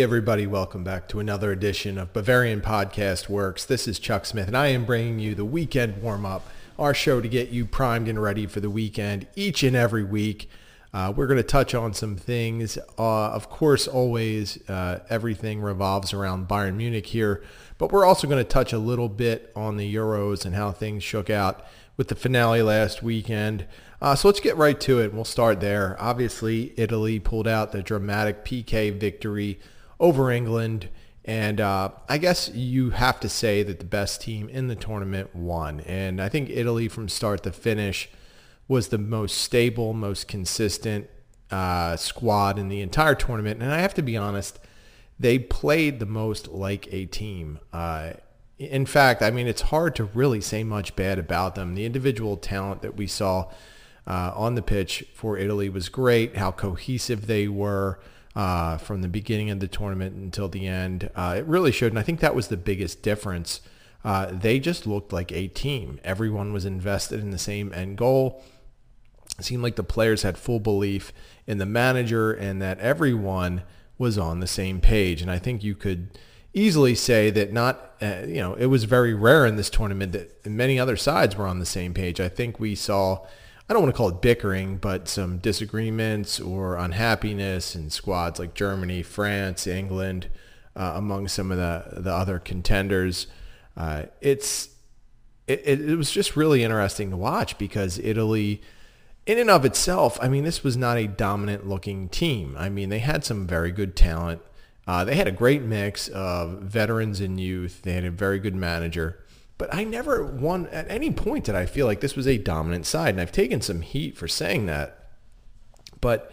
Everybody, welcome back to another edition of Bavarian Podcast Works. This is Chuck Smith, and I am bringing you the weekend warm up, our show to get you primed and ready for the weekend each and every week. Uh, we're going to touch on some things. Uh, of course, always uh, everything revolves around Bayern Munich here, but we're also going to touch a little bit on the Euros and how things shook out with the finale last weekend. Uh, so let's get right to it. We'll start there. Obviously, Italy pulled out the dramatic PK victory over England. And uh, I guess you have to say that the best team in the tournament won. And I think Italy from start to finish was the most stable, most consistent uh, squad in the entire tournament. And I have to be honest, they played the most like a team. Uh, in fact, I mean, it's hard to really say much bad about them. The individual talent that we saw uh, on the pitch for Italy was great. How cohesive they were uh, from the beginning of the tournament until the end. Uh, it really showed, and I think that was the biggest difference. Uh, they just looked like a team. Everyone was invested in the same end goal. It seemed like the players had full belief in the manager and that everyone was on the same page. And I think you could easily say that not, uh, you know, it was very rare in this tournament that many other sides were on the same page. I think we saw I don't want to call it bickering, but some disagreements or unhappiness in squads like Germany, France, England, uh, among some of the, the other contenders. Uh, it's it, it was just really interesting to watch because Italy, in and of itself, I mean, this was not a dominant looking team. I mean, they had some very good talent. Uh, they had a great mix of veterans and youth. They had a very good manager. But I never won at any point did I feel like this was a dominant side. And I've taken some heat for saying that. But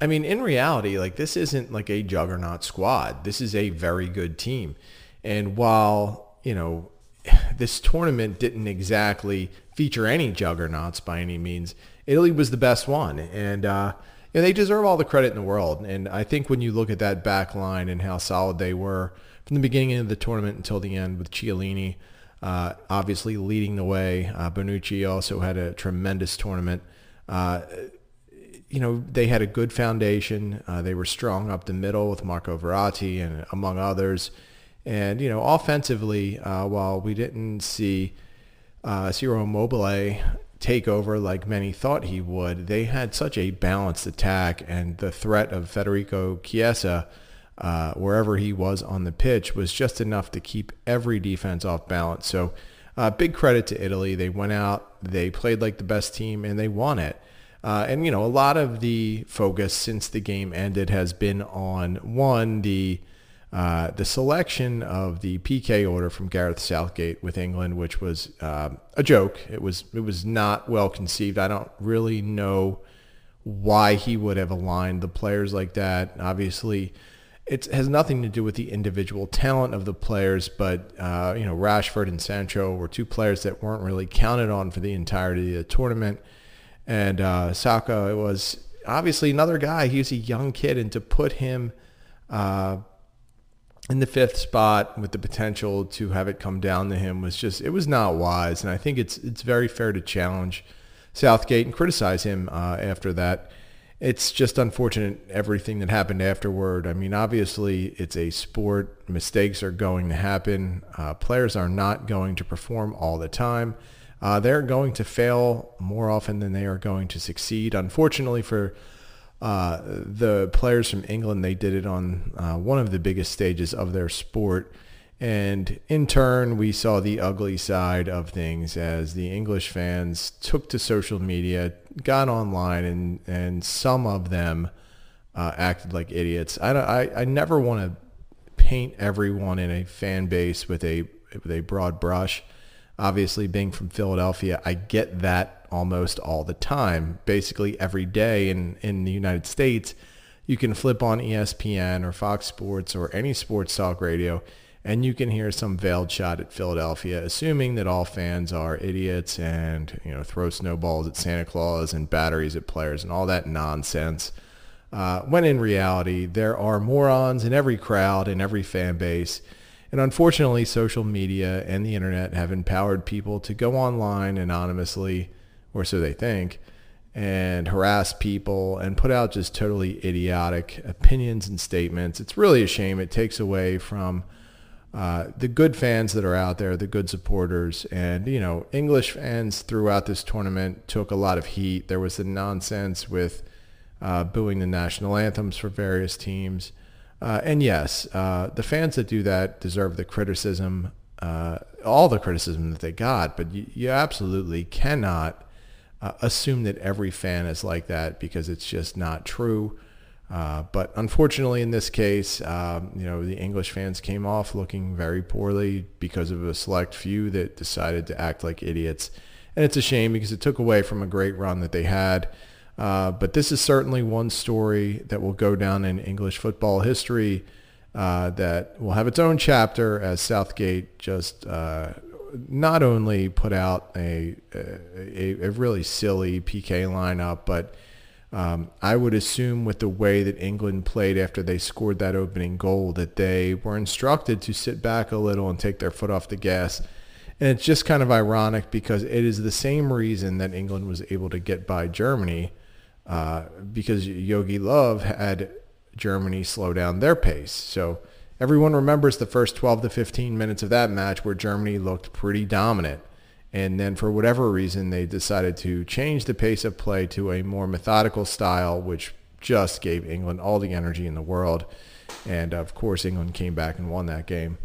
I mean, in reality, like this isn't like a juggernaut squad. This is a very good team. And while, you know, this tournament didn't exactly feature any juggernauts by any means, Italy was the best one. And, uh, they deserve all the credit in the world. And I think when you look at that back line and how solid they were from the beginning of the tournament until the end with Chiellini, uh, obviously leading the way. Uh, Bonucci also had a tremendous tournament. Uh, you know, they had a good foundation. Uh, they were strong up the middle with Marco Verratti and among others. And, you know, offensively, uh, while we didn't see uh, Ciro Immobile take over like many thought he would, they had such a balanced attack and the threat of Federico Chiesa – uh, wherever he was on the pitch was just enough to keep every defense off balance. So uh, big credit to Italy. They went out, they played like the best team, and they won it. Uh, and, you know, a lot of the focus since the game ended has been on, one, the uh, the selection of the PK order from Gareth Southgate with England, which was uh, a joke. It was it was not well conceived. I don't really know why he would have aligned the players like that. Obviously, it has nothing to do with the individual talent of the players, but uh, you know Rashford and Sancho were two players that weren't really counted on for the entirety of the tournament, and uh, Saka was obviously another guy. He was a young kid, and to put him uh, in the fifth spot with the potential to have it come down to him was just it was not wise, and I think it's it's very fair to challenge Southgate and criticize him uh, after that it's just unfortunate everything that happened afterward. I mean, obviously, it's a sport. Mistakes are going to happen. Uh, players are not going to perform all the time. Uh, they're going to fail more often than they are going to succeed. Unfortunately for uh, the players from England, they did it on uh, one of the biggest stages of their sport. And in turn, we saw the ugly side of things as the English fans took to social media, got online, and, and some of them uh, acted like idiots. I, I, I never want to paint everyone in a fan base with a, with a broad brush. Obviously, being from Philadelphia, I get that almost all the time. Basically, every day in, in the United States, you can flip on ESPN or Fox Sports or any sports talk radio and you can hear some veiled shot at Philadelphia, assuming that all fans are idiots and you know throw snowballs at Santa Claus and batteries at players and all that nonsense. Uh, when in reality, there are morons in every crowd and every fan base. And unfortunately, social media and the internet have empowered people to go online anonymously, or so they think, and harass people and put out just totally idiotic opinions and statements. It's really a shame. It takes away from uh, the good fans that are out there, the good supporters, and you know, English fans throughout this tournament took a lot of heat. There was the nonsense with uh, booing the national anthems for various teams, uh, and yes, uh, the fans that do that deserve the criticism, uh, all the criticism that they got. But you, you absolutely cannot assume that every fan is like that because it's just not true. Uh, but unfortunately, in this case, um, you know, the English fans came off looking very poorly because of a select few that decided to act like idiots. And it's a shame because it took away from a great run that they had. Uh, but this is certainly one story that will go down in English football history uh, that will have its own chapter as Southgate just uh, not only put out a, a, a really silly PK lineup, but um, I would assume with the way that England played after they scored that opening goal that they were instructed to sit back a little and take their foot off the gas. And it's just kind of ironic because it is the same reason that England was able to get by Germany uh, because Jogi Löw had Germany slow down their pace. So everyone remembers the first 12 to 15 minutes of that match where Germany looked pretty dominant. And then for whatever reason, they decided to change the pace of play to a more methodical style, which just gave England all the energy in the world. And of course, England came back and won that game.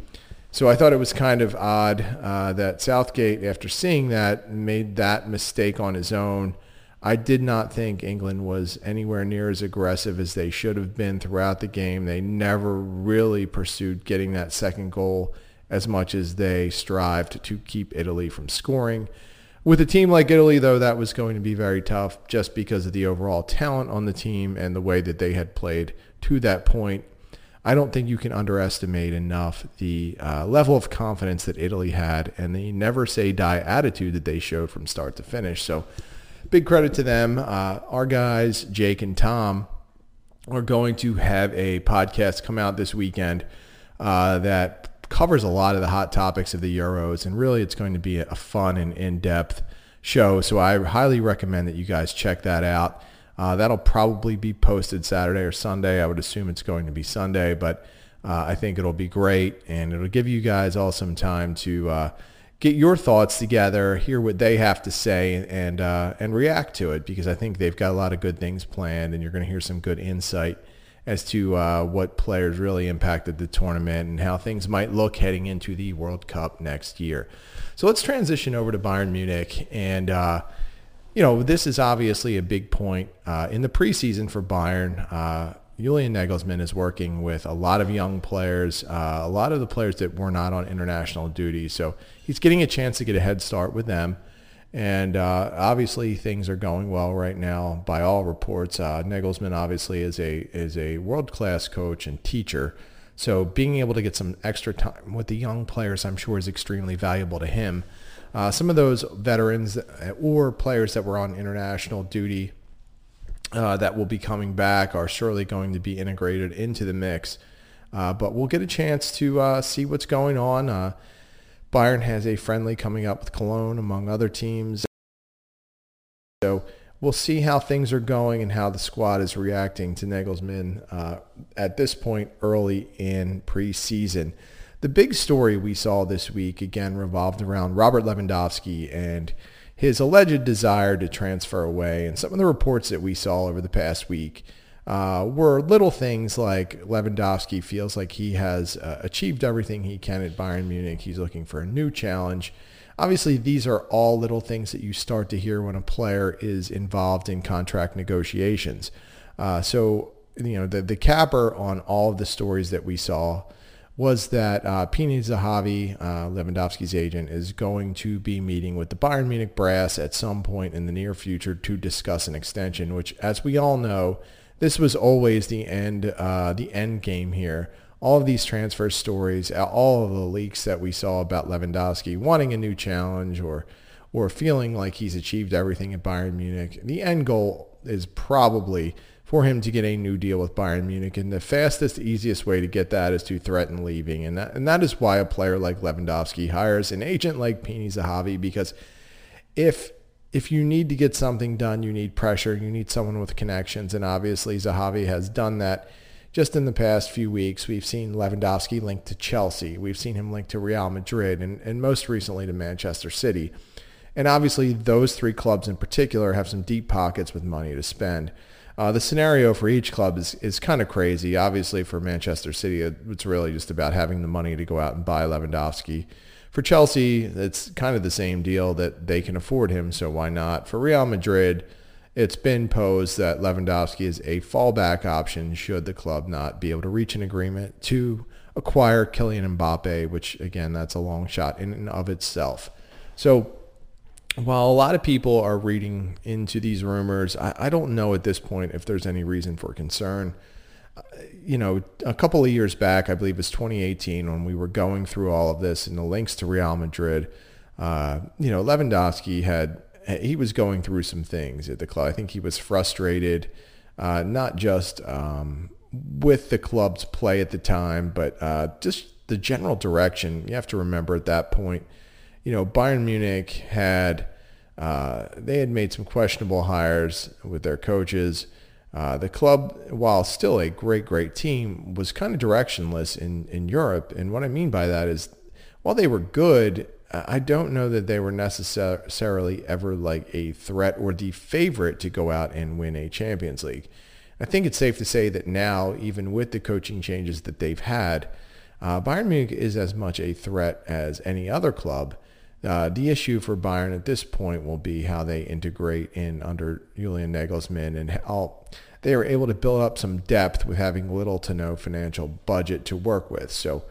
So I thought it was kind of odd uh, that Southgate, after seeing that, made that mistake on his own. I did not think England was anywhere near as aggressive as they should have been throughout the game. They never really pursued getting that second goal as much as they strived to keep Italy from scoring. With a team like Italy, though, that was going to be very tough just because of the overall talent on the team and the way that they had played to that point. I don't think you can underestimate enough the uh, level of confidence that Italy had and the never say die attitude that they showed from start to finish. So big credit to them. Uh, our guys, Jake and Tom, are going to have a podcast come out this weekend uh, that covers a lot of the hot topics of the Euros, and really it's going to be a fun and in-depth show. So I highly recommend that you guys check that out. Uh, that'll probably be posted Saturday or Sunday. I would assume it's going to be Sunday, but uh, I think it'll be great, and it'll give you guys all some time to uh, get your thoughts together, hear what they have to say, and uh, and react to it because I think they've got a lot of good things planned, and you're going to hear some good insight as to uh, what players really impacted the tournament and how things might look heading into the World Cup next year. So let's transition over to Bayern Munich. And, uh, you know, this is obviously a big point uh, in the preseason for Bayern. Uh, Julian Nagelsmann is working with a lot of young players, uh, a lot of the players that were not on international duty. So he's getting a chance to get a head start with them. And uh, obviously, things are going well right now by all reports. Uh, Nagelsmann obviously is a is a world class coach and teacher. So being able to get some extra time with the young players, I'm sure, is extremely valuable to him. Uh, some of those veterans or players that were on international duty uh, that will be coming back are surely going to be integrated into the mix. Uh, but we'll get a chance to uh, see what's going on. Bayern has a friendly coming up with Cologne, among other teams. So we'll see how things are going and how the squad is reacting to Nagelsmann uh, at this point early in preseason. The big story we saw this week again revolved around Robert Lewandowski and his alleged desire to transfer away and some of the reports that we saw over the past week uh, were little things like Lewandowski feels like he has uh, achieved everything he can at Bayern Munich. He's looking for a new challenge. Obviously, these are all little things that you start to hear when a player is involved in contract negotiations. Uh, so, you know, the, the capper on all of the stories that we saw was that uh, Pini Zahavi, uh, Lewandowski's agent, is going to be meeting with the Bayern Munich brass at some point in the near future to discuss an extension, which, as we all know, this was always the end, uh, the end game here. All of these transfer stories, all of the leaks that we saw about Lewandowski wanting a new challenge or or feeling like he's achieved everything at Bayern Munich. The end goal is probably for him to get a new deal with Bayern Munich. And the fastest, easiest way to get that is to threaten leaving. And that, and that is why a player like Lewandowski hires an agent like Pini Zahavi because if if you need to get something done, you need pressure, you need someone with connections, and obviously Zahavi has done that. Just in the past few weeks, we've seen Lewandowski linked to Chelsea. We've seen him linked to Real Madrid and, and most recently to Manchester City. And obviously, those three clubs in particular have some deep pockets with money to spend. Uh, the scenario for each club is, is kind of crazy. Obviously, for Manchester City, it's really just about having the money to go out and buy Lewandowski. For Chelsea, it's kind of the same deal that they can afford him, so why not? For Real Madrid, it's been posed that Lewandowski is a fallback option should the club not be able to reach an agreement to acquire Kylian Mbappe, which again, that's a long shot in and of itself. So while a lot of people are reading into these rumors, I, I, don't know at this point if there's any reason for concern. You know, a couple of years back, I believe it was 2018, when we were going through all of this and the links to Real Madrid, uh, you know, Lewandowski had, he was going through some things at the club. I think he was frustrated, uh, not just um, with the club's play at the time, but uh, just the general direction. You have to remember at that point, you know, Bayern Munich had uh, they had made some questionable hires with their coaches. Uh, the club, while still a great, great team, was kind of directionless in, in Europe. And what I mean by that is, while they were good, I don't know that they were necessarily ever like a threat or the favorite to go out and win a Champions League. I think it's safe to say that now, even with the coaching changes that they've had, uh, Bayern Munich is as much a threat as any other club. Uh, the issue for Bayern at this point will be how they integrate in under Julian Nagelsmann and how they are able to build up some depth with having little to no financial budget to work with. So,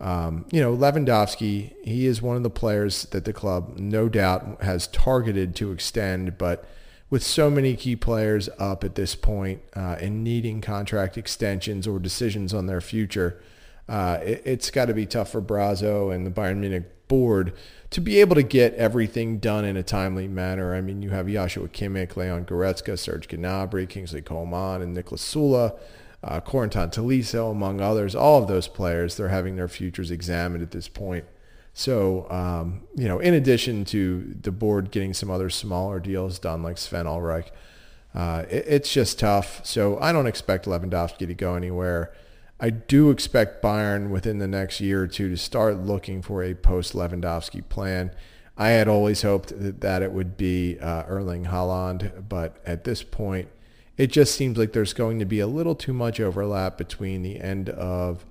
um, you know, Lewandowski, he is one of the players that the club no doubt has targeted to extend, but with so many key players up at this point uh, and needing contract extensions or decisions on their future, uh, it, has got to be tough for Brazzo and the Bayern Munich board to be able to get everything done in a timely manner. I mean, you have Joshua Kimmich, Leon Goretzka, Serge Gnabry, Kingsley Coman, and Niklas Süle, uh, Corentin Tolisso, among others. All of those players, they're having their futures examined at this point. So, um, you know, in addition to the board getting some other smaller deals done like Sven Ulreich, uh, it, it's just tough. So I don't expect Lewandowski to go anywhere. I do expect Bayern within the next year or two to start looking for a post Lewandowski plan. I had always hoped that, that it would be uh, Erling Haaland, but at this point, it just seems like there's going to be a little too much overlap between the end of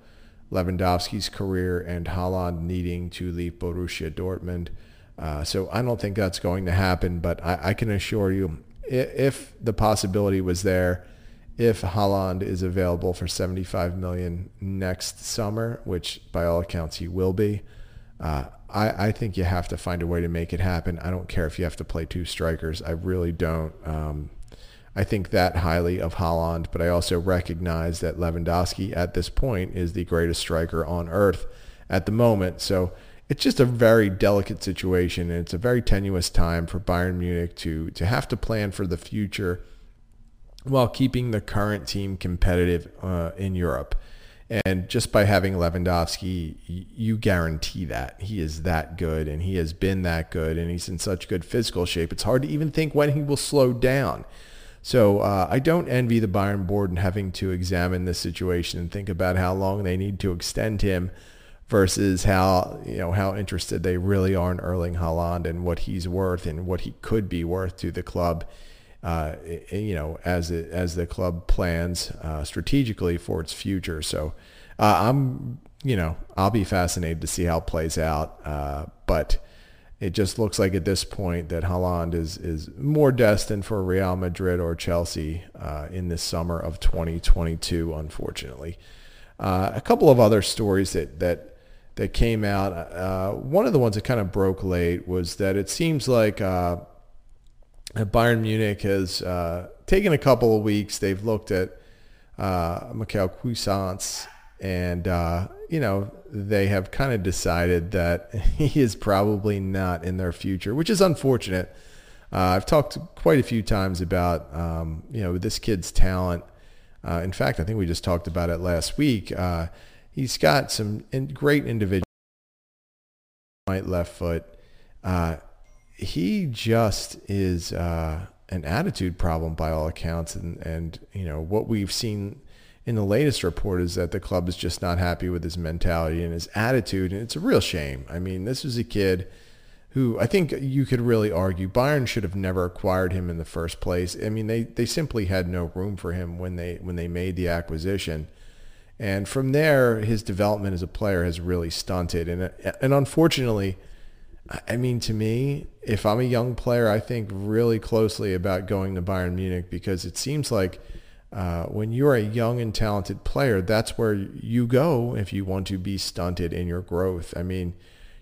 Lewandowski's career and Haaland needing to leave Borussia Dortmund. Uh, so I don't think that's going to happen, but I, I can assure you, if the possibility was there, if Haaland is available for 75 million next summer, which by all accounts he will be, uh, I, I, think you have to find a way to make it happen. I don't care if you have to play two strikers. I really don't. Um, I think that highly of Haaland, but I also recognize that Lewandowski at this point is the greatest striker on earth at the moment. So it's just a very delicate situation, and it's a very tenuous time for Bayern Munich to to have to plan for the future while keeping the current team competitive uh, in Europe. And just by having Lewandowski, you guarantee that he is that good and he has been that good and he's in such good physical shape. It's hard to even think when he will slow down. So uh, I don't envy the Bayern board in having to examine this situation and think about how long they need to extend him versus how you know how interested they really are in Erling Haaland and what he's worth and what he could be worth to the club uh, you know, as it, as the club plans uh, strategically for its future. So uh, I'm, you know, I'll be fascinated to see how it plays out. Uh, but it just looks like at this point that Haaland is is more destined for Real Madrid or Chelsea uh, in this summer of 2022. Unfortunately, uh, a couple of other stories that that that came out. one of the ones that kind of broke late was that it seems like Bayern Munich has uh, taken a couple of weeks. They've looked at uh, Michael Cuisance, and uh, you know they have kind of decided that he is probably not in their future, which is unfortunate. Uh, I've talked quite a few times about um, you know this kid's talent. Uh, in fact, I think we just talked about it last week. Uh, he's got some in, great individual right left foot. He just is uh, an attitude problem by all accounts. And, and, you know, what we've seen in the latest report is that the club is just not happy with his mentality and his attitude. And it's a real shame. I mean, this was a kid who I think you could really argue Bayern should have never acquired him in the first place. I mean, they, they simply had no room for him when they when they made the acquisition. And from there, his development as a player has really stunted. And and unfortunately, I mean, to me, if I'm a young player, I think really closely about going to Bayern Munich because it seems like uh, when you're a young and talented player, that's where you go if you want to be stunted in your growth. I mean,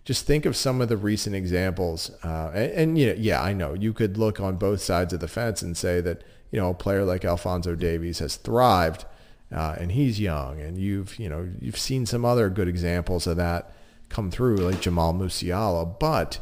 just think of some of the recent examples. Uh, and, and, you know, yeah, I know you could look on both sides of the fence and say that, you know, a player like Alphonso Davies has thrived uh, and he's young and you've, you know, you've seen some other good examples of that come through like Jamal Musiala, but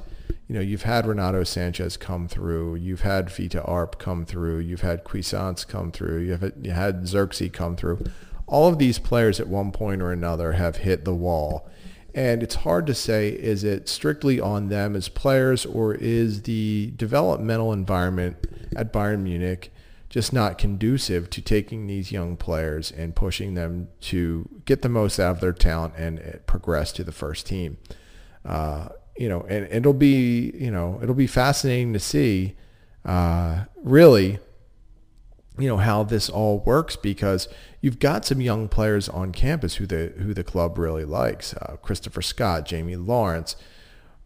you know, you've had Renato Sanches come through, you've had Fiete Arp come through, you've had Cuisance come through, you have you had Zirkzee come through. All of these players at one point or another have hit the wall. And it's hard to say, is it strictly on them as players or is the developmental environment at Bayern Munich just not conducive to taking these young players and pushing them to get the most out of their talent and uh, progress to the first team. Uh, you know, and it'll be, you know, it'll be fascinating to see, uh, really, you know, how this all works because you've got some young players on campus who the who the club really likes. Uh, Christopher Scott, Jamie Lawrence,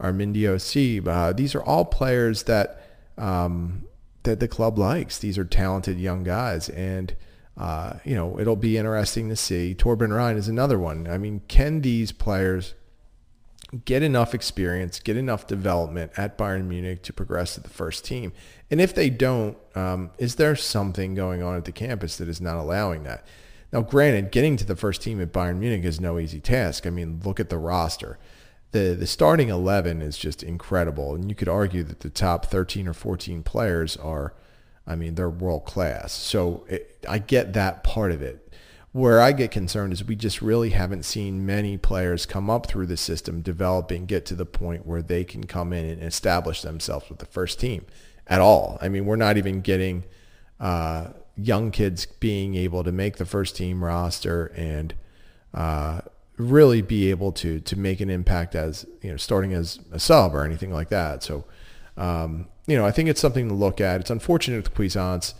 Armindo Sieb. Uh, these are all players that um, that the club likes. These are talented young guys, and uh, you know it'll be interesting to see. Torben Rhein is another one. I mean, can these players get enough experience, get enough development at Bayern Munich to progress to the first team? And if they don't, um, is there something going on at the campus that is not allowing that? Now, granted, getting to the first team at Bayern Munich is no easy task. I mean, look at the roster the the starting 11 is just incredible and you could argue that the top 13 or 14 players are I mean they're world class so it, I get that part of it. Where I get concerned is we just really haven't seen many players come up through the system developing get to the point where they can come in and establish themselves with the first team at all. I mean we're not even getting uh, young kids being able to make the first team roster and uh, really be able to to make an impact as you know starting as a sub or anything like that. So um, you know I think it's something to look at. It's unfortunate with Cuisance.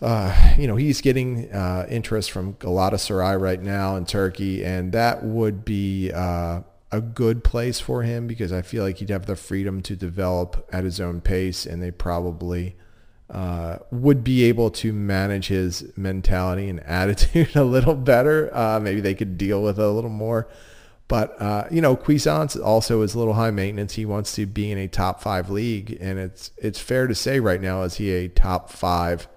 Uh, you know he's getting uh, interest from Galatasaray right now in Turkey, and that would be uh, a good place for him because I feel like he'd have the freedom to develop at his own pace, and they probably uh, would be able to manage his mentality and attitude a little better. Uh, maybe they could deal with it a little more. But, uh, you know, Cuisance also is a little high maintenance. He wants to be in a top five league. And it's, it's fair to say right now, is he a top five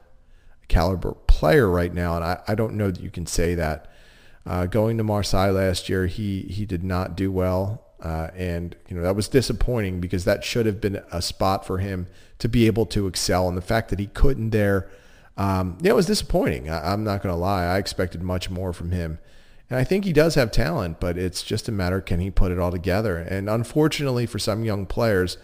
caliber player right now? And I, I don't know that you can say that. Uh, going to Marseille last year, he, he did not do well. Uh, and, you know, that was disappointing because that should have been a spot for him to be able to excel. And the fact that he couldn't there, um, yeah, it was disappointing. I, am not going to lie. I expected much more from him. And I think he does have talent, but it's just a matter can he put it all together? And unfortunately for some young players,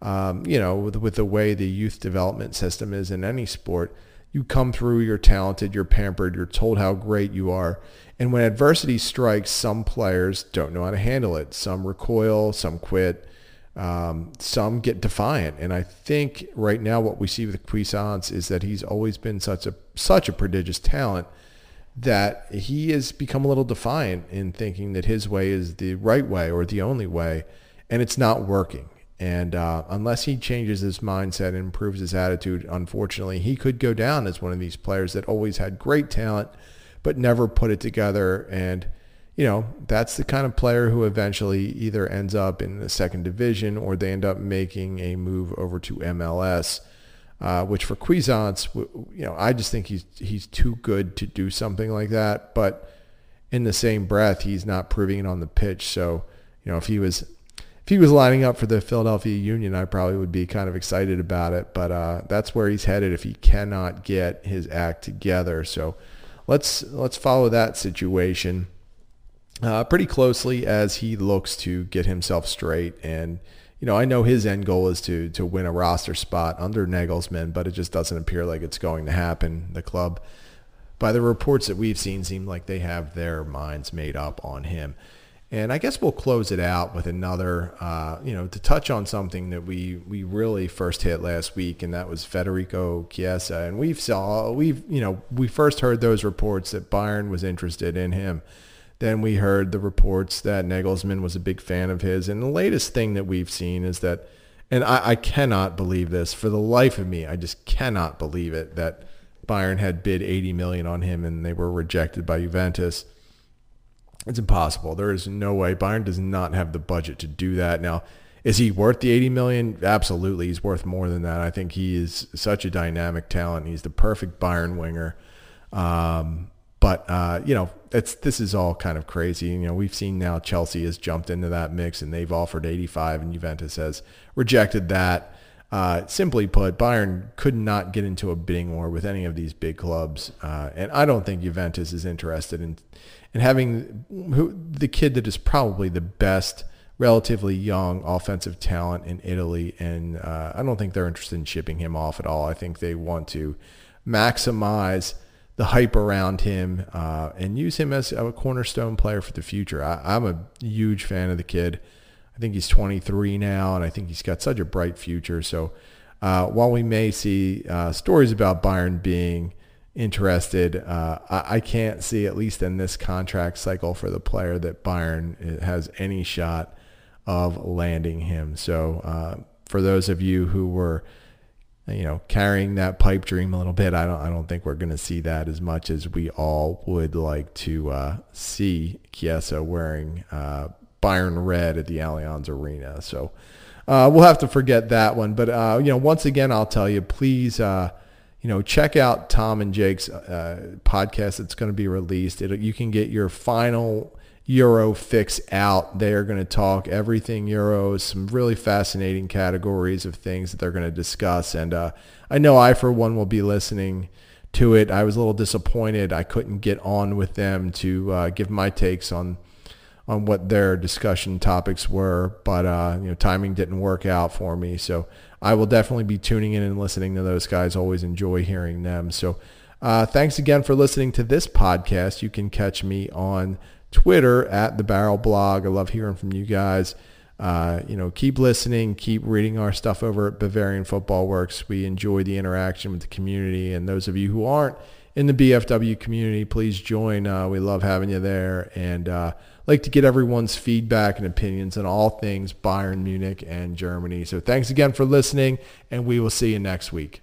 um, you know, with, with the way the youth development system is in any sport, you come through, you're talented, you're pampered, you're told how great you are. And when adversity strikes, some players don't know how to handle it. Some recoil, some quit. Um, some get defiant, and I think right now what we see with Cuisance is that he's always been such a such a prodigious talent that he has become a little defiant in thinking that his way is the right way or the only way, and it's not working. And uh, unless he changes his mindset and improves his attitude, unfortunately, he could go down as one of these players that always had great talent but never put it together and you know, that's the kind of player who eventually either ends up in the second division or they end up making a move over to MLS. Uh, which for Cuisance, you know, I just think he's he's too good to do something like that. But in the same breath, he's not proving it on the pitch. So, you know, if he was if he was lining up for the Philadelphia Union, I probably would be kind of excited about it. But uh, that's where he's headed if he cannot get his act together. So let's let's follow that situation uh, pretty closely as he looks to get himself straight and you know, I know his end goal is to to win a roster spot under Nagelsmann, but it just doesn't appear like it's going to happen. The club, by the reports that we've seen, seem like they have their minds made up on him. And I guess we'll close it out with another, uh, you know, to touch on something that we we really first hit last week, and that was Federico Chiesa. And we've saw we've you know we first heard those reports that Bayern was interested in him. Then we heard the reports that Nagelsmann was a big fan of his. And the latest thing that we've seen is that, and I, I cannot believe this for the life of me, I just cannot believe it that Bayern had bid 80 million on him and they were rejected by Juventus. It's impossible. There is no way. Bayern does not have the budget to do that. Now, is he worth the 80 million? Absolutely. He's worth more than that. I think he is such a dynamic talent. He's the perfect Bayern winger. Um, but uh, you know, it's this is all kind of crazy. You know, we've seen now Chelsea has jumped into that mix and they've offered 85 and Juventus has rejected that. Uh, simply put, Bayern could not get into a bidding war with any of these big clubs, uh, and I don't think Juventus is interested in and having who, the kid that is probably the best, relatively young offensive talent in Italy. And uh, I don't think they're interested in shipping him off at all. I think they want to maximize the hype around him uh, and use him as a cornerstone player for the future. I, am a huge fan of the kid. I think he's 23 now, and I think he's got such a bright future. So uh, while we may see uh, stories about Bayern being interested. Uh, I, I, can't see, at least in this contract cycle for the player, that Bayern has any shot of landing him. So uh, for those of you who were, you know, carrying that pipe dream a little bit, I don't, I don't think we're going to see that as much as we all would like to uh, see Chiesa wearing uh, Bayern red at the Allianz Arena. So uh, we'll have to forget that one. But uh, you know, once again, I'll tell you, please you know, check out Tom and Jake's uh, podcast that's going to be released. It, you can get your final Euro fix out. They are going to talk everything Euros, some really fascinating categories of things that they're going to discuss. And uh, I know I, for one, will be listening to it. I was a little disappointed I couldn't get on with them to uh, give my takes on on what their discussion topics were, but uh, you know, timing didn't work out for me. So I will definitely be tuning in and listening to those guys. Always enjoy hearing them. So uh, thanks again for listening to this podcast. You can catch me on Twitter at the Barrel Blog. I love hearing from you guys. Uh, you know, keep listening, keep reading our stuff over at Bavarian Football Works. We enjoy the interaction with the community, and those of you who aren't in the BFW community, please join. Uh, we love having you there, and uh, like to get everyone's feedback and opinions on all things Bayern Munich and Germany. So thanks again for listening, and we will see you next week.